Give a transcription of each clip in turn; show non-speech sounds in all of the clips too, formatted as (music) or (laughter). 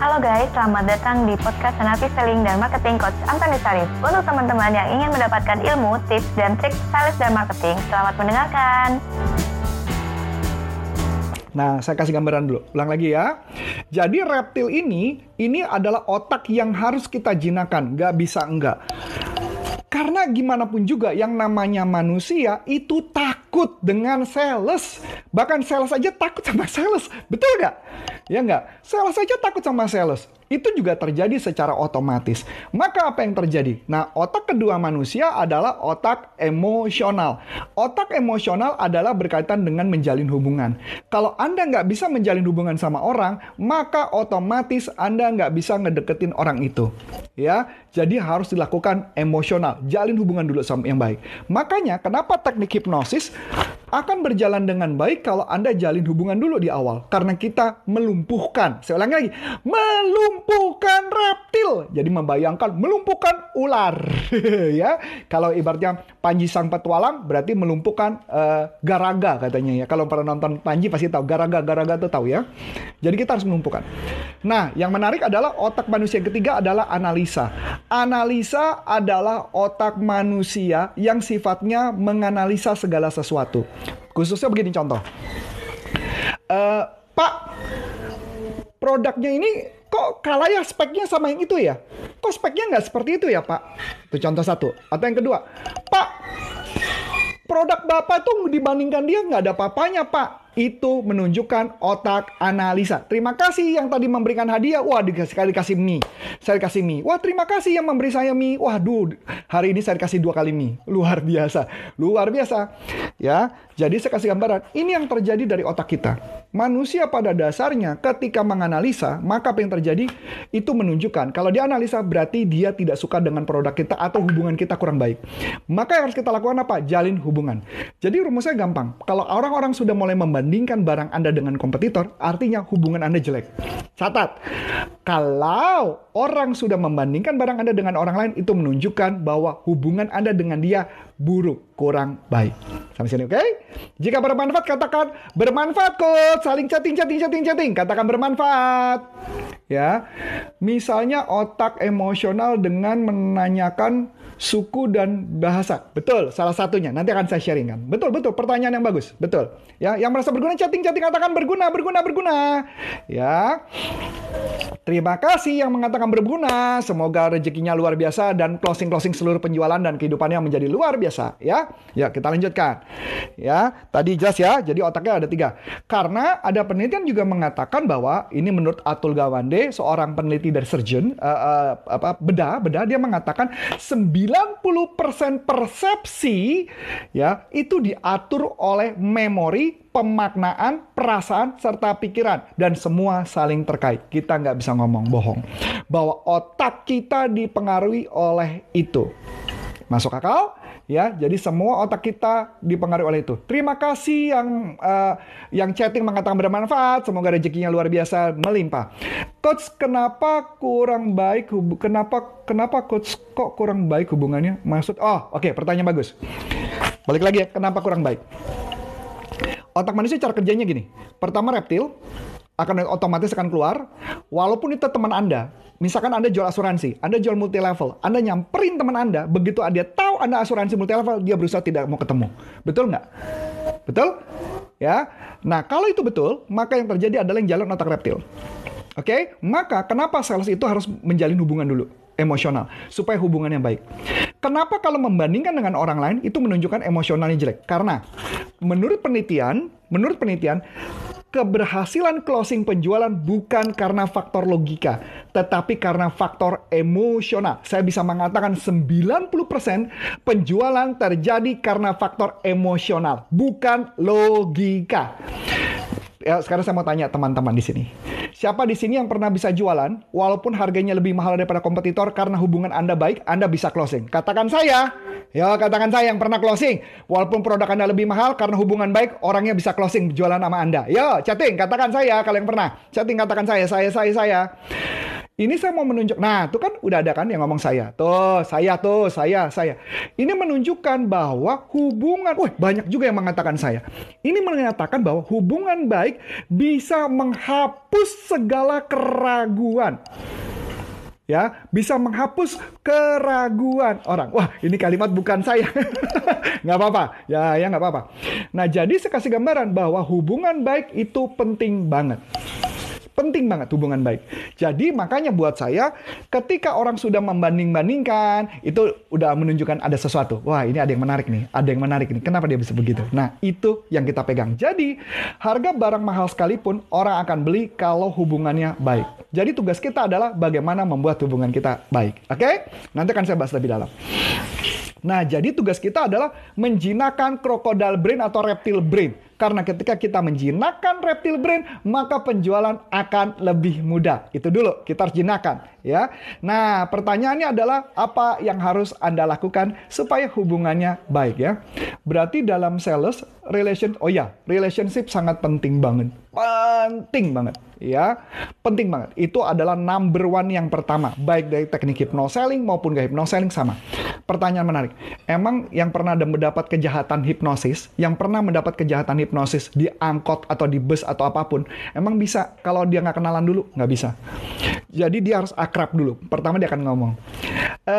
Halo guys, selamat datang di podcast Senapi Selling dan Marketing Coach Antoni Sarif. Untuk teman-teman yang ingin mendapatkan ilmu, tips, dan trik sales dan marketing, selamat mendengarkan. Nah, saya kasih gambaran dulu. Ulang lagi ya. Jadi reptil ini, ini adalah otak yang harus kita jinakan. Nggak bisa enggak. Karena gimana pun juga yang namanya manusia itu takut dengan sales. Bahkan sales aja takut sama sales. Betul nggak? Ya nggak? Sales aja takut sama sales itu juga terjadi secara otomatis. Maka apa yang terjadi? Nah, otak kedua manusia adalah otak emosional. Otak emosional adalah berkaitan dengan menjalin hubungan. Kalau Anda nggak bisa menjalin hubungan sama orang, maka otomatis Anda nggak bisa ngedeketin orang itu. Ya, jadi harus dilakukan emosional. Jalin hubungan dulu sama yang baik. Makanya, kenapa teknik hipnosis akan berjalan dengan baik kalau Anda jalin hubungan dulu di awal. Karena kita melumpuhkan. Saya ulangi lagi. Melumpuhkan reptil. Jadi membayangkan melumpuhkan ular. (laughs) ya. Kalau ibaratnya Panji Sang Petualang berarti melumpuhkan uh, garaga katanya ya. Kalau pernah nonton Panji pasti tahu. Garaga, garaga itu tahu ya. Jadi kita harus melumpuhkan. Nah, yang menarik adalah otak manusia yang ketiga adalah analisa. Analisa adalah otak manusia yang sifatnya menganalisa segala sesuatu. Khususnya begini contoh. Uh, Pak, produknya ini kok kalah ya speknya sama yang itu ya? Kok speknya nggak seperti itu ya Pak? Itu contoh satu. Atau yang kedua, Pak, produk Bapak tuh dibandingkan dia nggak ada papanya Pak itu menunjukkan otak analisa. Terima kasih yang tadi memberikan hadiah. Wah, dikasih kali kasih mie. Saya kasih mie. Wah, terima kasih yang memberi saya mie. Waduh, hari ini saya dikasih dua kali mie. Luar biasa. Luar biasa. Ya, jadi saya kasih gambaran. Ini yang terjadi dari otak kita. Manusia pada dasarnya ketika menganalisa, maka apa yang terjadi itu menunjukkan kalau dia analisa berarti dia tidak suka dengan produk kita atau hubungan kita kurang baik. Maka yang harus kita lakukan apa? Jalin hubungan. Jadi rumusnya gampang. Kalau orang-orang sudah mulai membandingkan barang Anda dengan kompetitor, artinya hubungan Anda jelek. Catat, kalau orang sudah membandingkan barang Anda dengan orang lain, itu menunjukkan bahwa hubungan Anda dengan dia buruk, kurang baik. Sampai sini, oke? Okay? Jika bermanfaat, katakan bermanfaat kok. Saling chatting, chatting, chatting, chatting. Katakan bermanfaat. Ya, misalnya otak emosional dengan menanyakan suku dan bahasa. Betul, salah satunya. Nanti akan saya sharingkan. Betul, betul. Pertanyaan yang bagus. Betul. Ya, yang merasa berguna chatting-chatting katakan berguna, berguna, berguna. Ya. Terima kasih yang mengatakan berguna. Semoga rezekinya luar biasa dan closing-closing seluruh penjualan dan kehidupannya menjadi luar biasa. Ya, ya kita lanjutkan. Ya, tadi jelas ya. Jadi otaknya ada tiga. Karena ada penelitian juga mengatakan bahwa ini menurut Atul Gawande, seorang peneliti dari surgeon, uh, uh, apa bedah, bedah dia mengatakan 9 90% persepsi ya itu diatur oleh memori, pemaknaan, perasaan, serta pikiran. Dan semua saling terkait. Kita nggak bisa ngomong bohong. Bahwa otak kita dipengaruhi oleh itu. Masuk akal? Ya jadi semua otak kita dipengaruhi oleh itu. Terima kasih yang uh, yang chatting mengatakan bermanfaat. Semoga rezekinya luar biasa melimpah. Coach kenapa kurang baik kenapa kenapa coach kok kurang baik hubungannya? Maksud oh oke okay, pertanyaan bagus. Balik lagi ya kenapa kurang baik? Otak manusia cara kerjanya gini. Pertama reptil akan otomatis akan keluar. Walaupun itu teman Anda Misalkan Anda jual asuransi, Anda jual multi level, Anda nyamperin teman Anda, begitu dia tahu Anda asuransi multi level, dia berusaha tidak mau ketemu. Betul nggak? Betul? Ya. Nah, kalau itu betul, maka yang terjadi adalah yang jalan otak reptil. Oke, okay? maka kenapa sales itu harus menjalin hubungan dulu? emosional supaya hubungannya baik. Kenapa kalau membandingkan dengan orang lain itu menunjukkan emosionalnya jelek? Karena menurut penelitian, menurut penelitian keberhasilan closing penjualan bukan karena faktor logika, tetapi karena faktor emosional. Saya bisa mengatakan 90% penjualan terjadi karena faktor emosional, bukan logika. Ya, sekarang saya mau tanya teman-teman di sini. Siapa di sini yang pernah bisa jualan walaupun harganya lebih mahal daripada kompetitor karena hubungan Anda baik, Anda bisa closing? Katakan saya. Ya, katakan saya yang pernah closing. Walaupun produk Anda lebih mahal karena hubungan baik, orangnya bisa closing jualan sama Anda. Yo, chatting, katakan saya kalau yang pernah. Chatting katakan saya, saya, saya, saya. Ini saya mau menunjuk. Nah, itu kan udah ada kan yang ngomong saya. Tuh, saya tuh, saya, saya. Ini menunjukkan bahwa hubungan, wah banyak juga yang mengatakan saya. Ini mengatakan bahwa hubungan baik bisa menghapus segala keraguan ya bisa menghapus keraguan orang. Wah, ini kalimat bukan saya. (laughs) nggak apa-apa. Ya, ya nggak apa-apa. Nah, jadi saya kasih gambaran bahwa hubungan baik itu penting banget. Penting banget hubungan baik. Jadi makanya buat saya ketika orang sudah membanding-bandingkan itu udah menunjukkan ada sesuatu. Wah ini ada yang menarik nih, ada yang menarik nih. Kenapa dia bisa begitu? Nah itu yang kita pegang. Jadi harga barang mahal sekalipun orang akan beli kalau hubungannya baik. Jadi tugas kita adalah bagaimana membuat hubungan kita baik. Oke? Okay? Nanti akan saya bahas lebih dalam. Nah, jadi tugas kita adalah menjinakkan krokodil brain atau reptil brain. Karena ketika kita menjinakkan reptil brain, maka penjualan akan lebih mudah. Itu dulu, kita harus jinakan. ya. Nah, pertanyaannya adalah apa yang harus Anda lakukan supaya hubungannya baik ya. Berarti dalam sales, relation, oh ya, relationship sangat penting banget. Penting banget ya. Penting banget. Itu adalah number one yang pertama baik dari teknik hypnoselling maupun gak hypnoselling sama. Pertanyaan menarik emang yang pernah mendapat kejahatan hipnosis yang pernah mendapat kejahatan hipnosis di angkot atau di bus atau apa pun emang bisa? Kalau dia nggak kenalan dulu nggak bisa. Jadi dia harus akrab dulu. Pertama dia akan ngomong e,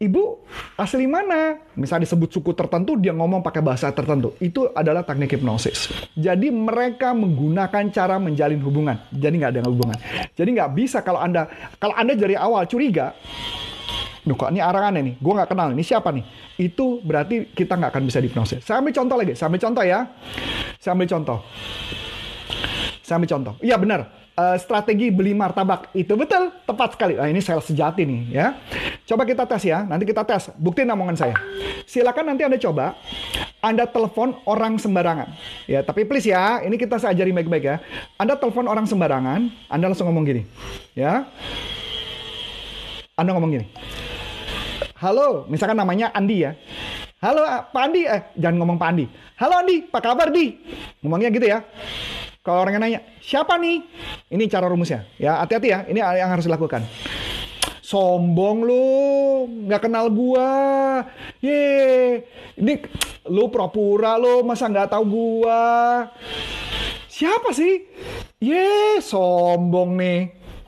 Ibu asli mana? Misalnya disebut suku tertentu, dia ngomong pakai bahasa tertentu. Itu adalah teknik hipnosis. Jadi mereka menggunakan cara menjalin hubungan. Jadi nggak ada hubungan. Jadi nggak bisa kalau anda kalau anda dari awal curiga, Duh kok ini orang aneh nih, gue nggak kenal, ini siapa nih? Itu berarti kita nggak akan bisa hipnosis. Saya ambil contoh lagi, saya ambil contoh ya. Saya ambil contoh. Saya ambil contoh. Iya benar, uh, strategi beli martabak itu betul tepat sekali. Nah, ini sales sejati nih ya. Coba kita tes ya. Nanti kita tes. Buktiin omongan saya. Silakan nanti Anda coba. Anda telepon orang sembarangan. Ya, tapi please ya, ini kita saya ajari baik-baik ya. Anda telepon orang sembarangan, Anda langsung ngomong gini. Ya. Anda ngomong gini. Halo, misalkan namanya Andi ya. Halo Pak Andi, eh jangan ngomong Pak Andi. Halo Andi, apa kabar Di? Ngomongnya gitu ya. Kalau orangnya nanya, siapa nih? Ini cara rumusnya. Ya, hati-hati ya. Ini yang harus dilakukan. Sombong lu, nggak kenal gua. Ye, ini lu pura-pura lu, masa nggak tahu gua? Siapa sih? Ye, sombong nih.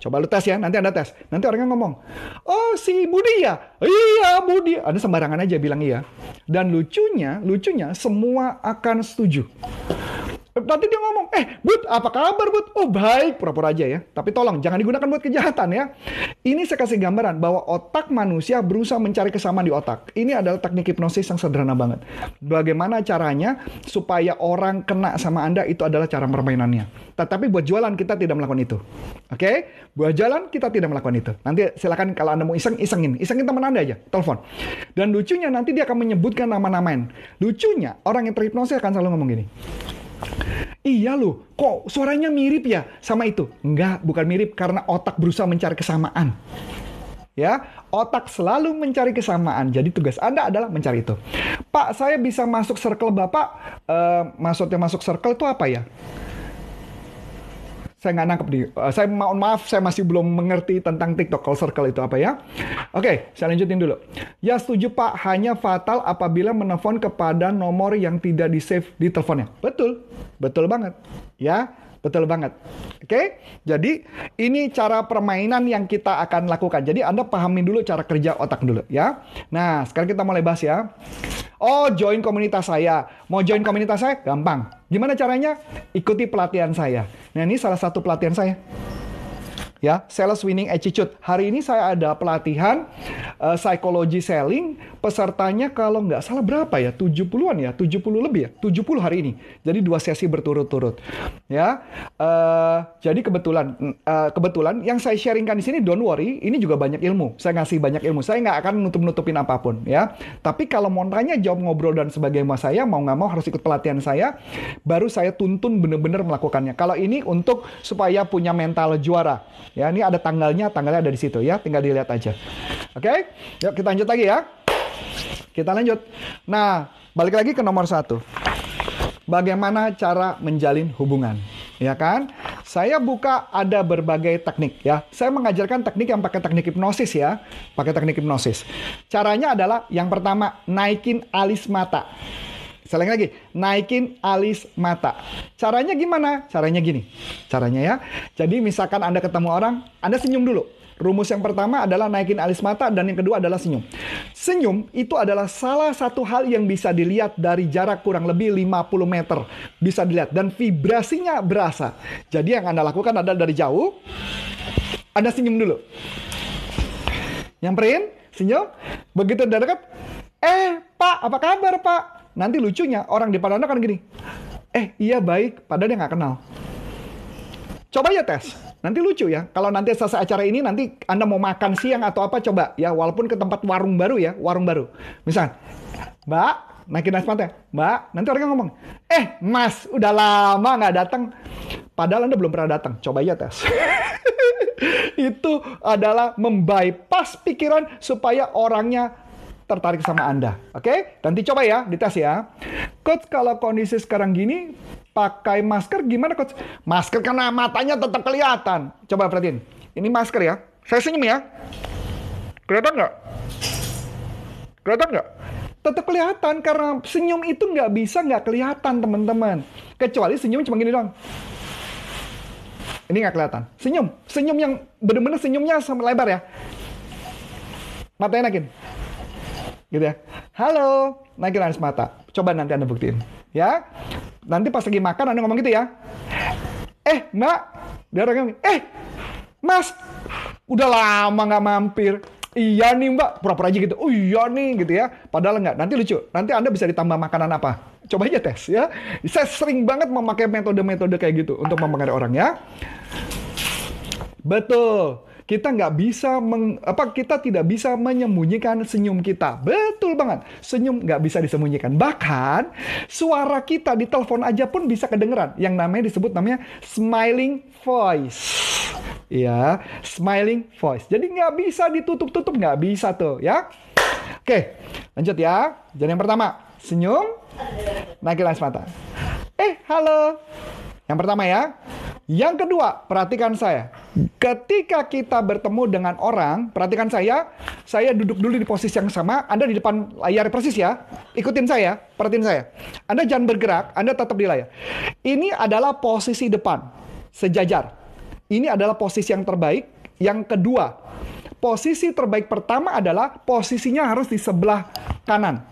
Coba lu tes ya, nanti Anda tes. Nanti orangnya ngomong, oh si Budi ya? Iya Budi. Anda sembarangan aja bilang iya. Dan lucunya, lucunya semua akan setuju. Nanti dia ngomong, eh Bud, apa kabar Bud? Oh baik, pura-pura aja ya. Tapi tolong, jangan digunakan buat kejahatan ya. Ini saya kasih gambaran bahwa otak manusia berusaha mencari kesamaan di otak. Ini adalah teknik hipnosis yang sederhana banget. Bagaimana caranya supaya orang kena sama Anda itu adalah cara permainannya. Tetapi buat jualan kita tidak melakukan itu. Oke? Buat jualan kita tidak melakukan itu. Nanti silakan kalau Anda mau iseng, isengin. Isengin teman Anda aja, telepon. Dan lucunya nanti dia akan menyebutkan nama-namain. Lucunya, orang yang terhipnosis akan selalu ngomong gini. Iya loh, kok suaranya mirip ya sama itu? Enggak, bukan mirip karena otak berusaha mencari kesamaan. Ya, otak selalu mencari kesamaan. Jadi tugas Anda adalah mencari itu. Pak, saya bisa masuk circle Bapak. Uh, maksudnya masuk circle itu apa ya? Saya nggak nangkep nih. Uh, saya mohon maaf, saya masih belum mengerti tentang TikTok call circle itu apa ya. Oke, okay, saya lanjutin dulu. Ya setuju Pak, hanya fatal apabila menelpon kepada nomor yang tidak di save di teleponnya. Betul, betul banget. Ya, betul banget. Oke, okay? jadi ini cara permainan yang kita akan lakukan. Jadi Anda pahamin dulu cara kerja otak dulu ya. Nah, sekarang kita mulai bahas ya. Oh, join komunitas saya. Mau join komunitas saya? Gampang. Gimana caranya? Ikuti pelatihan saya. Nah, ini salah satu pelatihan saya ya sales winning attitude. Hari ini saya ada pelatihan uh, psikologi selling. Pesertanya kalau nggak salah berapa ya? 70-an ya? 70 lebih ya? 70 hari ini. Jadi dua sesi berturut-turut. Ya. Uh, jadi kebetulan uh, kebetulan yang saya sharingkan di sini don't worry, ini juga banyak ilmu. Saya ngasih banyak ilmu. Saya nggak akan nutup-nutupin apa pun ya. Tapi kalau mau tanya jawab ngobrol dan sebagainya saya mau nggak mau harus ikut pelatihan saya baru saya tuntun bener-bener melakukannya. Kalau ini untuk supaya punya mental juara Ya, ini ada tanggalnya, tanggalnya ada di situ ya, tinggal dilihat aja. Oke, okay? yuk kita lanjut lagi ya. Kita lanjut. Nah, balik lagi ke nomor satu. Bagaimana cara menjalin hubungan, ya kan? Saya buka ada berbagai teknik ya. Saya mengajarkan teknik yang pakai teknik hipnosis ya. Pakai teknik hipnosis. Caranya adalah yang pertama naikin alis mata. Saya lagi, naikin alis mata. Caranya gimana? Caranya gini. Caranya ya. Jadi misalkan Anda ketemu orang, Anda senyum dulu. Rumus yang pertama adalah naikin alis mata dan yang kedua adalah senyum. Senyum itu adalah salah satu hal yang bisa dilihat dari jarak kurang lebih 50 meter. Bisa dilihat dan vibrasinya berasa. Jadi yang Anda lakukan adalah dari jauh Anda senyum dulu. Nyamperin, senyum. Begitu udah dekat, eh Pak, apa kabar Pak? Nanti lucunya orang di depan Anda kan gini. Eh iya baik, padahal dia nggak kenal. Coba ya tes. Nanti lucu ya. Kalau nanti selesai acara ini nanti Anda mau makan siang atau apa coba ya walaupun ke tempat warung baru ya, warung baru. Misal, Mbak, naikin pantai. Mbak, nanti orangnya ngomong, "Eh, Mas, udah lama nggak datang." Padahal Anda belum pernah datang. Coba ya tes. (laughs) Itu adalah membypass pikiran supaya orangnya tertarik sama Anda. Oke? Okay? Nanti coba ya, dites ya. Coach, kalau kondisi sekarang gini, pakai masker gimana coach? Masker karena matanya tetap kelihatan. Coba perhatiin. Ini masker ya. Saya senyum ya. Kelihatan nggak? Kelihatan nggak? Tetap kelihatan karena senyum itu nggak bisa nggak kelihatan teman-teman. Kecuali senyum cuma gini doang. Ini nggak kelihatan. Senyum. Senyum yang benar-benar senyumnya sama lebar ya. Matanya naikin gitu ya. Halo, naikin alis mata. Coba nanti Anda buktiin. Ya, nanti pas lagi makan Anda ngomong gitu ya. Eh, Mbak, dia orangnya, eh, Mas, udah lama nggak mampir. Iya nih mbak, pura-pura aja gitu. Oh iya nih gitu ya. Padahal nggak. Nanti lucu. Nanti Anda bisa ditambah makanan apa. Coba aja tes ya. Saya sering banget memakai metode-metode kayak gitu untuk mempengaruhi orang ya. Betul kita nggak bisa meng, apa kita tidak bisa menyembunyikan senyum kita. Betul banget. Senyum nggak bisa disembunyikan. Bahkan suara kita di telepon aja pun bisa kedengeran. Yang namanya disebut namanya smiling voice. Ya, smiling voice. Jadi nggak bisa ditutup-tutup, nggak bisa tuh ya. Oke, lanjut ya. Jadi yang pertama, senyum, naikin mata. Eh, halo. Yang pertama ya. Yang kedua, perhatikan saya. Ketika kita bertemu dengan orang, perhatikan saya, saya duduk dulu di posisi yang sama, Anda di depan layar persis ya. Ikutin saya, perhatiin saya. Anda jangan bergerak, Anda tetap di layar. Ini adalah posisi depan, sejajar. Ini adalah posisi yang terbaik. Yang kedua, posisi terbaik pertama adalah posisinya harus di sebelah kanan.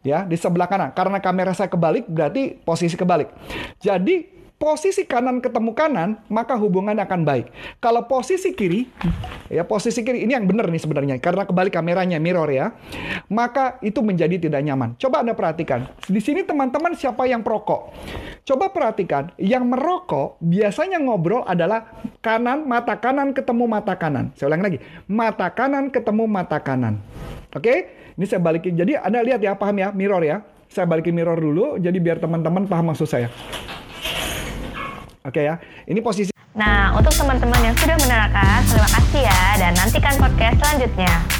Ya, di sebelah kanan. Karena kamera saya kebalik, berarti posisi kebalik. Jadi, posisi kanan ketemu kanan, maka hubungan akan baik. Kalau posisi kiri, ya posisi kiri ini yang benar nih sebenarnya, karena kebalik kameranya mirror ya, maka itu menjadi tidak nyaman. Coba Anda perhatikan, di sini teman-teman siapa yang perokok? Coba perhatikan, yang merokok biasanya ngobrol adalah kanan, mata kanan ketemu mata kanan. Saya ulang lagi, mata kanan ketemu mata kanan. Oke, ini saya balikin. Jadi Anda lihat ya, paham ya, mirror ya. Saya balikin mirror dulu, jadi biar teman-teman paham maksud saya. Oke ya, ini posisi. Nah, untuk teman-teman yang sudah menerangkan, terima kasih ya, dan nantikan podcast selanjutnya.